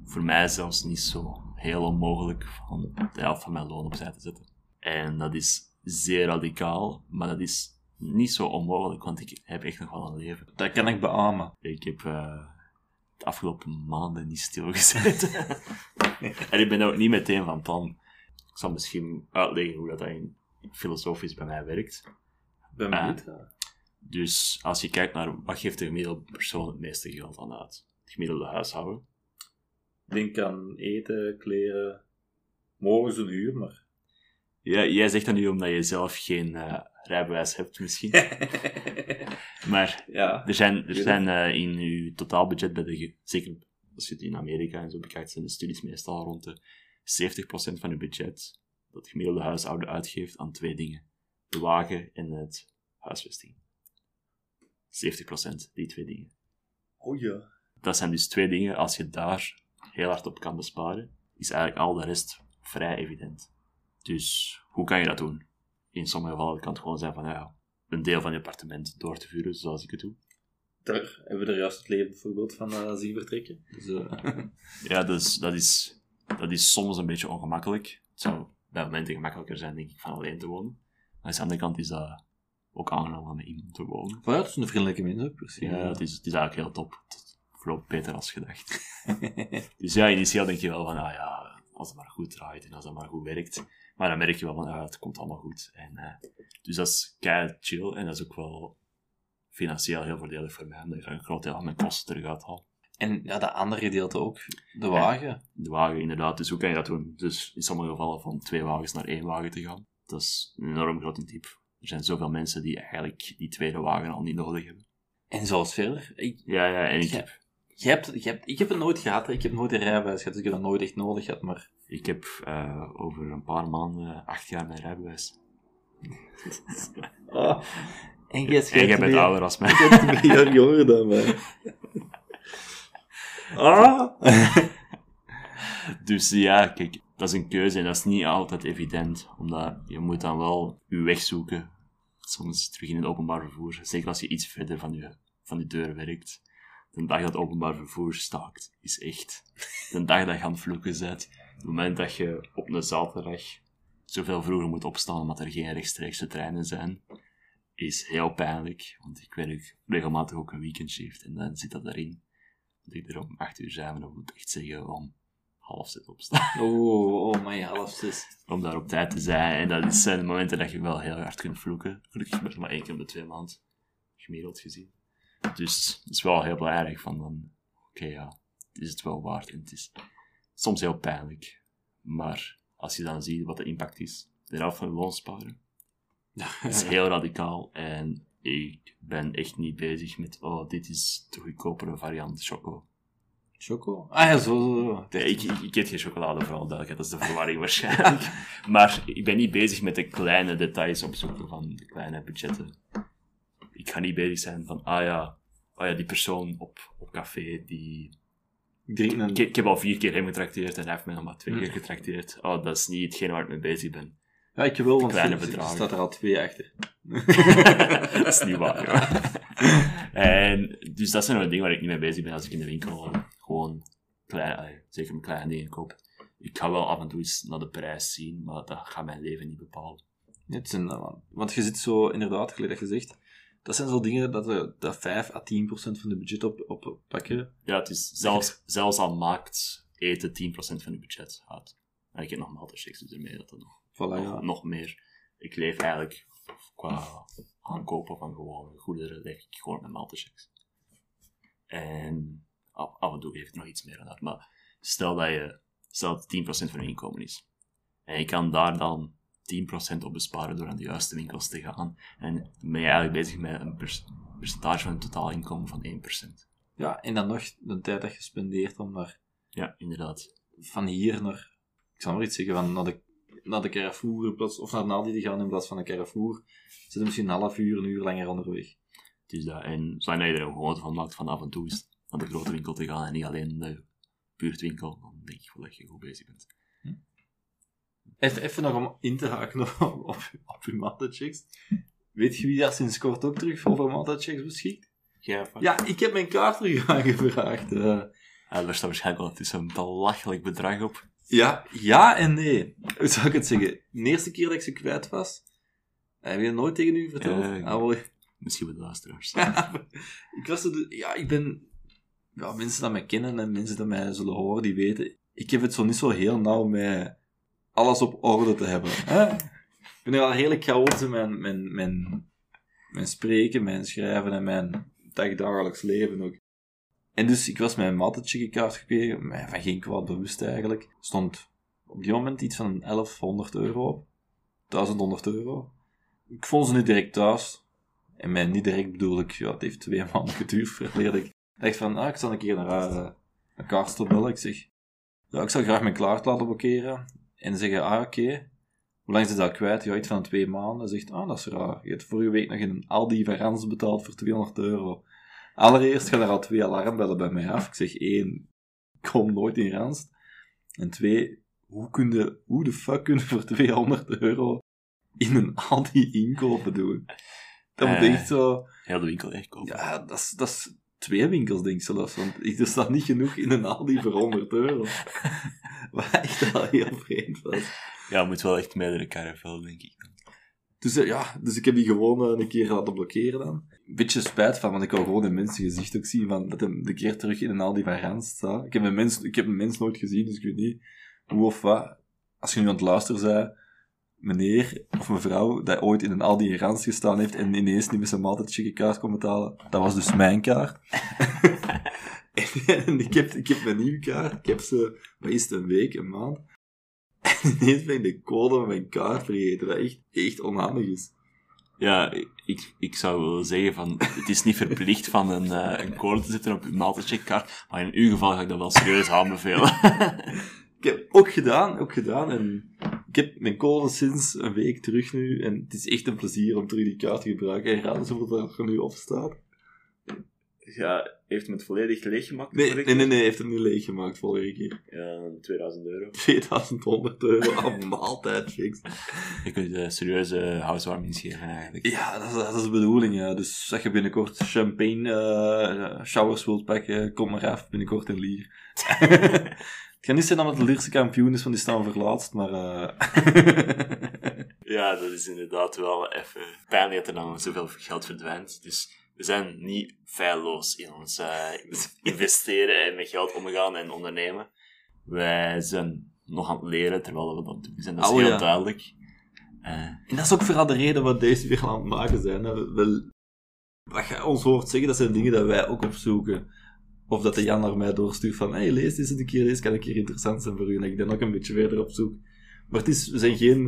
voor mij zelfs niet zo heel onmogelijk om de helft van mijn loon opzij te zetten. En dat is zeer radicaal, maar dat is niet zo onmogelijk, want ik heb echt nog wel een leven. Dat kan ik beamen. Ik heb eh, de afgelopen maanden niet stilgezeten. en ik ben ook niet meteen van plan. Ik zal misschien uitleggen hoe dat in filosofisch bij mij werkt. Ben benieuwd. ja. Dus als je kijkt naar wat geeft de gemiddelde persoon het meeste geld aan uit? Het gemiddelde huishouden. Denk aan eten, kleren, mogelijk een huur, maar... Ja, jij zegt dat nu omdat je zelf geen eh, rijbewijs hebt, misschien. maar ja. er zijn, er zijn eh, in je totaalbudget, bij de, zeker als je het in Amerika en zo bekijkt, zijn de studies meestal rond de 70% van je budget dat het gemiddelde huishouden uitgeeft aan twee dingen. De wagen en het huisvesting. 70%, die twee dingen. Oh ja. Dat zijn dus twee dingen, als je daar heel hard op kan besparen, is eigenlijk al de rest vrij evident. Dus hoe kan je dat doen? In sommige gevallen kan het gewoon zijn van, ja, een deel van je appartement door te vuren, zoals ik het doe. Daar hebben we er juist het leven voorbeeld van eh, zien vertrekken. Dus, eh, Ja, dus dat is, dat is soms een beetje ongemakkelijk. Het zou bij momenten gemakkelijker zijn, denk ik, van alleen te wonen. Maar aan de andere kant is dat ook aangenaam om met iemand te wonen. Vooruit, het is een vriendelijke mens precies. Ja, het is, het is eigenlijk heel top. Het verloopt beter als gedacht. Dus ja, initieel denk je wel van, ah ja, als het maar goed draait en als het maar goed werkt. Maar dan merk je wel van, ah, het komt allemaal goed. En, eh, dus dat is kei chill en dat is ook wel financieel heel voordelig voor mij, omdat ik een groot deel van mijn kosten terug uithaal. En ja, dat andere gedeelte ook, de wagen. De wagen, inderdaad. Dus hoe kan je dat doen? Dus in sommige gevallen van twee wagens naar één wagen te gaan. Dat is een enorm groot tip. Er zijn zoveel mensen die eigenlijk die tweede wagen al niet nodig hebben. En zoals verder. Ik, Ja, ja, en ik heb, je hebt, je hebt, ik heb het nooit gehad, ik heb nooit een rijbewijs gehad, dus ik heb dat nooit echt nodig gehad, maar... ik heb eh, over een paar maanden acht jaar mijn rijbewijs. Oh. En jij En jij bent ouder als mij. Je bent twee jaar jonger dan mij. Ah. Dus ja, kijk, dat is een keuze en dat is niet altijd evident. Omdat je moet dan wel je weg zoeken. Soms terug in het openbaar vervoer. Zeker als je iets verder van je, van die deur werkt. De dag dat openbaar vervoer staakt, is echt de dag dat je aan het vloeken bent. Het moment dat je op een zaterdag zoveel vroeger moet opstaan omdat er geen rechtstreekse treinen zijn, is heel pijnlijk. Want ik werk regelmatig ook een weekendshift en dan zit dat erin. Dat ik er om acht uur zijn, dan moet ik echt zeggen om half zes opstaan. Oh, oh my, half zes. Om daar op tijd te zijn. En dat zijn de momenten dat je wel heel hard kunt vloeken. Gelukkig het maar één keer om de twee maanden. Gemiddeld gezien. Dus het is wel heel belangrijk van dan, oké ja, het is het wel waard. En het is soms heel pijnlijk. Maar als je dan ziet wat de impact is, de helft van je loon sparen, is heel radicaal. En ik ben echt niet bezig met, oh, dit is de goedkopere variant choco. Choco? Ah ja, zo, zo. Nee, ik, ik, ik eet geen chocolade, vooral duidelijkheid. Dat is de verwarring waarschijnlijk. maar ik ben niet bezig met de kleine details opzoeken van de kleine budgetten. Ik ga niet bezig zijn van, ah ja, ah ja die persoon op, op café, die... Ik heb al vier keer hem getrakteerd en hij heeft mij nog maar twee keer getrakteerd. Oh, dat is niet hetgeen waar ik mee bezig ben. Ja, ik wil, want Kleine er- staat er al twee achter. dat is niet waar, ja. En, dus dat zijn wel dingen waar ik niet mee bezig ben als ik in de winkel gewoon klein, zeker mijn kleine dingen koop. Ik ga wel af en toe eens naar de prijs zien, maar dat gaat mijn leven niet bepalen. Het zijn, eh, want je zit zo, inderdaad, gelijk dat je zegt, dat zijn zo dingen dat, er- dat 5 à 10 procent van de budget op, op pakken. Ja, het is zelfs, zelfs al maakt eten 10% van je budget uit. En ik heb nog maaltijdchecks, dus ermee dat dat nog, Voilà, nog, ja. nog meer. Ik leef eigenlijk qua aankopen van gewone goederen, leef ik gewoon met maaltijdchecks. En af, en toe geef ik nog iets meer aan uit. Maar stel dat je, stel dat het 10% van je inkomen is. En je kan daar dan 10% op besparen door aan de juiste winkels te gaan. En ben je eigenlijk bezig met een percentage van het totaal inkomen van 1%. Ja, en dan nog de tijd dat je spendeert om naar, Ja, inderdaad. van hier naar, ik zal maar iets zeggen, van naar de, naar de Carrefour, in plaats, of naar de Aldi te gaan in plaats van de Carrefour, zit misschien een half uur, een uur langer onderweg. Het is dat. En zolang je er een gewoonte van maakt van af en toe eens naar de grote winkel te gaan en niet alleen de buurtwinkel, dan denk ik wel dat je goed bezig bent. Even, even nog om in te haken op, op, op uw maaltijdchecks. Weet je wie daar sinds kort ook terug over maaltijdchecks beschikt? Ja, Ja, ik heb mijn kaart terug aangevraagd. eh. er staat waarschijnlijk wel tussen een belachelijk bedrag op. ja, ja en nee. Hoe zou ik het zeggen? De eerste keer dat ik ze kwijt was, heb je dat nooit tegen u verteld? Eh, Ah, Misschien bij de luisteraars. ik was er de- ja, ik ben, ja, mensen die mij kennen en mensen die mij zullen horen, die weten, ik heb het zo niet zo heel nauw met alles op orde te hebben. Ik ben wel redelijk chaotisch in mijn, mijn, mijn, mijn spreken, mijn schrijven en mijn dagdagelijks leven ook. En dus ik was mijn maatcheckenkaart gekregen, maar van geen kwaad bewust eigenlijk. Stond op die moment iets van 1100 euro op. 1100 euro. Ik vond ze niet direct thuis. En mij niet direct bedoel ik, ja, het heeft twee maanden geduurd voordat ik dacht van, ah, ik zal een keer naar uh, een kaartstop bellen. Ik zeg, ja, ik zou graag mijn kaart laten blokkeren. En zeggen, ah, oké. Hoe lang is dat kwijt? Ja, iets van twee maanden. Zegt, ah, dat is raar. Je hebt vorige week nog een Aldi van betaald voor 200 euro. Allereerst gaan er al twee alarmbellen bij mij af. Ik zeg, één, kom nooit in Rans. En twee, hoe, kun je, hoe de fuck kun je voor 200 euro in een Aldi inkopen doen? Dat moet Eh, echt zo... Heel de winkel echt kopen. Ja, dat is, dat is twee winkels, denk ik zelfs. Want ik- er staat niet genoeg in een Aldi voor 100 euro. Wat echt wel heel vreemd was. Ja, je moet wel echt meerdere karren vullen, denk ik. Dus eh, ja, dus ik heb die gewoon eh, een keer laten blokkeren dan. Beetje spijt van, want ik wil gewoon een mensen gezicht ook zien, van, dat hem de keer terug in een Aldi van Rans staat. Ik heb een mens, ik heb een mens nooit gezien, dus ik weet niet hoe of wat. Als je nu aan het luisteren zei, meneer of mevrouw, dat ooit in een Aldi in Rans gestaan heeft en ineens niet met zijn maaltijdje kaart kon betalen, dat was dus mijn kaart. en ik heb, ik heb mijn nieuwe kaart, ik heb ze, wat is het, een week, een maand. En ineens ben ik de code van mijn kaart vergeten, wat echt, echt onhandig is. Ja, ik, ik zou willen zeggen van, het is niet verplicht van een, eh, een code te zetten op je maaltijdcheckkaart, maar in uw geval ga ik dat wel serieus aanbevelen. Ik heb ook gedaan, ook gedaan. En heb mijn code sinds een week terug nu. En het is echt een plezier om terug die kaart te gebruiken. En raad eens hoeveel er nu op staat. ja, heeft hem het volledig leeggemaakt? Nee, nee, nee, nee, hij heeft hem nu leeggemaakt vorige keer. Ja, 2000 euro. 2100 euro aan maaltijdfix. Je kunt uh, serieuze housewarming geven eigenlijk. Ja, dat is, dat is de bedoeling, ja. Dus als je binnenkort champagne eh, showers wilt pakken, kom maar af, binnenkort in Lier. het gaat niet zijn dat het de Lierse kampioen is, want die staan verlaatst, maar... eh Ja, dat is inderdaad wel even pijnlijk dat er dan zoveel geld verdwijnt. Dus we zijn niet feilloos in ons eh, investeren en met geld omgaan en ondernemen. Wij zijn nog aan het leren terwijl we dat doen zijn. Dat is Oh, heel ja. duidelijk. Eh, En dat is ook vooral de reden wat deze weer aan het maken zijn. We, wat je ons hoort zeggen, dat zijn dingen dat wij ook opzoeken. Of dat de Jan naar mij doorstuurt van, hey, lees deze een keer, deze kan een keer interessant zijn voor u. En ik dan ook een beetje verder op zoek. Maar het is, we zijn geen,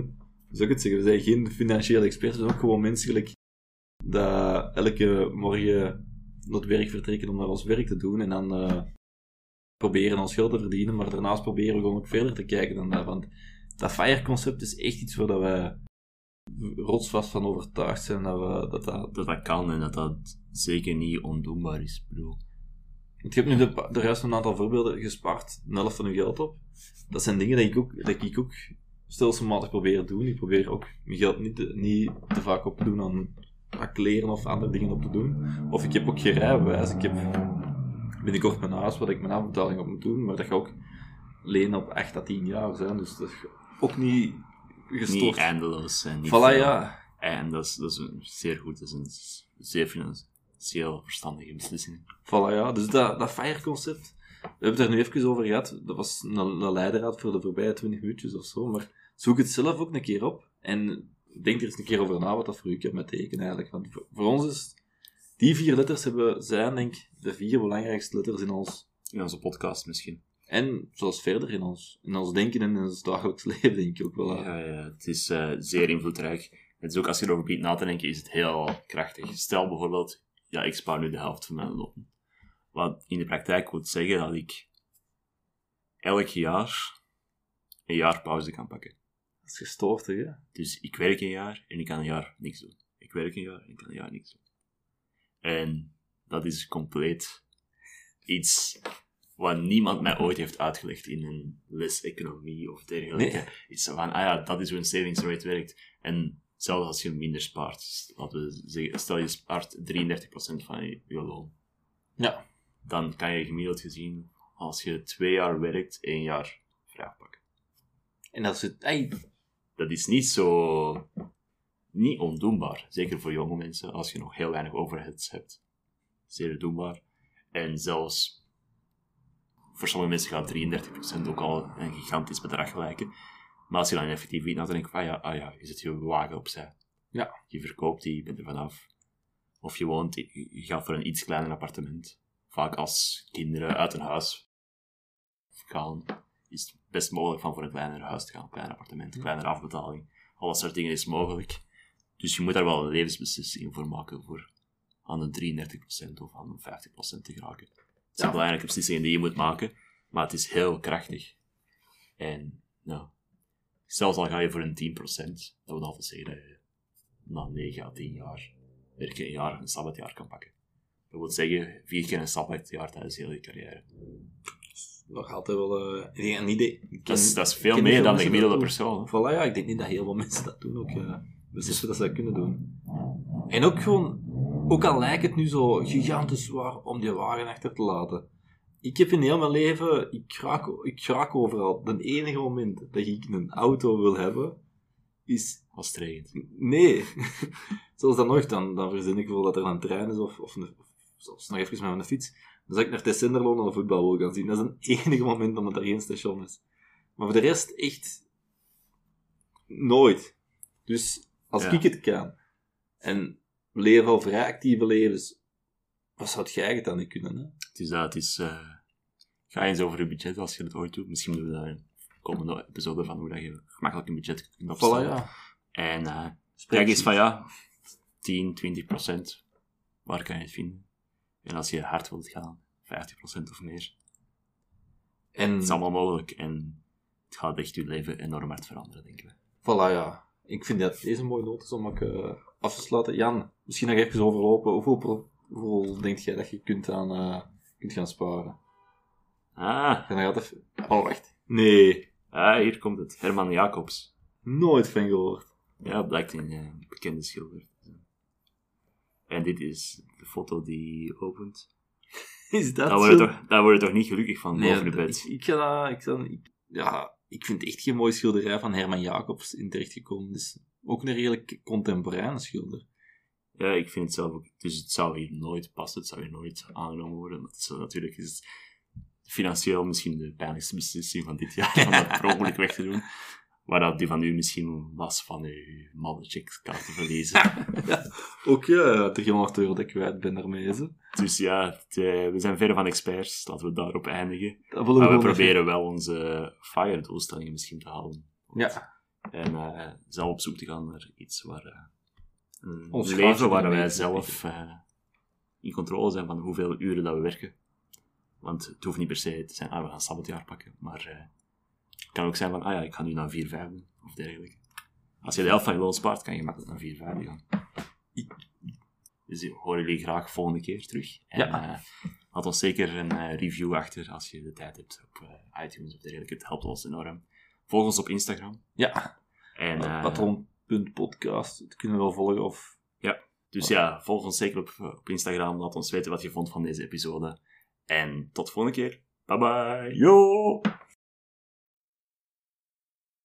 hoe zou ik het zeggen, we zijn geen financiële experts, we zijn ook gewoon menselijk dat elke morgen naar het werk vertrekken om naar ons werk te doen. En dan eh, proberen ons geld te verdienen, maar daarnaast proberen we gewoon ook verder te kijken dan dat. Want dat FIRE-concept is echt iets waar dat wij rotsvast van overtuigd zijn dat we dat, dat... dat dat kan en dat dat zeker niet ondoenbaar is, bro. Je hebt nu de, de juist een aantal voorbeelden gespaard, een helft van je geld op. Dat zijn dingen dat ik ook, dat ik ook stelselmatig probeer te doen. Ik probeer ook mijn geld niet te, niet te vaak op te doen aan, aan kleren of andere dingen op te doen. Of ik heb ook geen rijbewijs. Ik heb binnenkort mijn huis waar ik mijn afbetaling op moet doen, maar dat gaat ook lenen op 8 à 10 jaar zijn. Dus dat is ook niet gestoord. Niet eindeloos. En niet Voilà, ja. En dat is, dat is een, zeer goed. Dat is een zeer financieel verstandige beslissing. Voilà, ja. Dus dat, dat FIRE-concept, we hebben het er nu even over gehad. Dat was een, een leidraad voor de voorbije 20 minuutjes of zo. Maar zoek het zelf ook een keer op. En denk er eens een keer over na wat dat voor u kan betekenen eigenlijk. Want voor, voor ons is... Die vier letters hebben, zijn denk ik de vier belangrijkste letters in ons... In onze podcast misschien. En zelfs verder in ons, in ons denken en in ons dagelijks leven, denk ik ook wel. Ja, ja, het is eh, zeer invloedrijk. Het is ook, als je erover begint na te denken, is het heel krachtig. Stel bijvoorbeeld, ja, ik spaar nu de helft van mijn loon. Wat in de praktijk wil zeggen dat ik elk jaar een jaar pauze kan pakken. Dat is gestoord, hè? Dus ik werk een jaar en ik kan een jaar niks doen. Ik werk een jaar en ik kan een jaar niks doen. En dat is compleet iets wat niemand mij ooit heeft uitgelegd in een les economie of dergelijke. Nee. Iets van, ah ja, dat is hoe een savings rate werkt. En zelfs als je minder spaart, dus laten we zeggen, stel je spaart 33% van je, je loon, Ja. dan kan je gemiddeld gezien, als je twee jaar werkt, één jaar vrij pakken. En dat is het... Ey, dat is niet zo... Niet ondoenbaar. Zeker voor jonge mensen, als je nog heel weinig overheads hebt. Zeer doenbaar. En zelfs... Voor sommige mensen gaat 33% ook al een gigantisch bedrag lijken. Maar als je dan effectief weet, dan denk ik van, ah ja, ah ja, je zet je wagen opzij. Ja. Je verkoopt die, je bent er vanaf. Of je woont, je gaat voor een iets kleiner appartement. Vaak als kinderen uit een huis gaan, is het best mogelijk van voor een kleiner huis te gaan, een klein appartement, een kleinere afbetaling. Al dat soort dingen is mogelijk. Dus je moet daar wel een levensbeslissing voor maken voor aan de 33% of aan de 50% te geraken. Het zijn Ja. belangrijke beslissingen die je moet maken, maar het is heel krachtig. En, nou, zelfs al ga je voor een 10%, dat wil altijd zeggen dat je na 9 à 10 jaar werken een jaar een sabbatjaar kan pakken. Dat wil zeggen, vier keer een sabbatjaar tijdens heel je carrière. Nog altijd wel... eh, niet... ik ken- Dat is, dat is veel meer dan de gemiddelde persoon. hè. Voilà, ja, ik denk niet dat heel veel mensen dat doen ook. eh beseffen dat ze dat kunnen doen. En ook gewoon, ook al lijkt het nu zo gigantisch zwaar om die wagen achter te laten. Ik heb in heel mijn leven, ik raak, ik raak overal. Het enige moment dat ik een auto wil hebben, is Als het regent. Nee. Zoals dan nog, dan, dan verzin ik wel dat er een trein is of, of, een, of zelfs nog even met mijn fiets. Dan zou ik naar Tessenderlo naar de voetbal wil gaan zien. Dat is een enige moment dat er geen station is. Maar voor de rest echt nooit. Dus als Ja. ik het kan en leven al vrij actieve levens, wat zou jij het dan niet kunnen? Hè? Is dat, is... eh, ga eens over je budget als je het ooit doet. Misschien doen we daar een komende episode van hoe dat je gemakkelijk een budget kunt Voilà, opstellen. ja. En eh, Spreek kijk eens van ja, 10, 20 procent. Waar kan je het vinden? En als je hard wilt gaan, 50 procent of meer. En Het is allemaal mogelijk. En het gaat echt je leven enorm hard veranderen, denk ik. Voilà, ja. Ik vind dat deze mooie noot is om ook eh, af te sluiten. Jan, misschien nog even overlopen. Hoeveel, hoeveel denk jij dat je kunt, aan, eh, kunt gaan sparen? Ah, Ga nog even... Oh, wacht. Nee. ah, hier komt het. Herman Jacobs. Nooit van gehoord. Ja, blijkt een eh, bekende schilder. En dit is de foto die opent. Is dat Daar zo? word, je toch, daar word je toch niet gelukkig van, Nee, boven de bed. Ik, ik ga dat... Ik ga, ik, ja, ik vind echt geen mooie schilderij van Herman Jacobs in terechtgekomen. Dus ook een redelijk contemporaine schilder. Ja, ik vind het zelf ook. Dus het zou hier nooit passen, het zou hier nooit aangenomen worden. Dat is, natuurlijk is financieel misschien de pijnlijkste beslissing van dit jaar, om dat per ongeluk weg te doen. Waar dat die van u misschien was van uw mannencheckkaart te verliezen. Ook ja, 300 euro dat ik kwijt ben daarmee. Ze. Dus ja, het, eh, we zijn verre van experts, laten we daarop eindigen. Dat willen Maar we proberen wel onze FIRE-doelstellingen misschien te halen. Ja. En eh, zelf op zoek te gaan naar iets waar... eh, Ons leven waar wij zelf eh, in controle zijn van hoeveel uren dat we werken. Want het hoeft niet per se te zijn, ah, we gaan sabbatjaar pakken. Maar eh, het kan ook zijn van, ah ja, ik ga nu naar 4 5 doen, of dergelijke. Als je de helft van je loon spaart, kan je makkelijk naar 4 5 gaan. Dus die horen jullie graag volgende keer terug. En, Ja. eh, laat ons zeker een review achter als je de tijd hebt op iTunes of dergelijke. Het helpt ons enorm. Volg ons op Instagram. Ja. En, eh, Patron.podcast. Dat kunnen we wel volgen. Of... Dus ja, volg ons zeker op, op Instagram. Laat ons weten wat je vond van deze episode. En tot de volgende keer. Bye bye. Yo!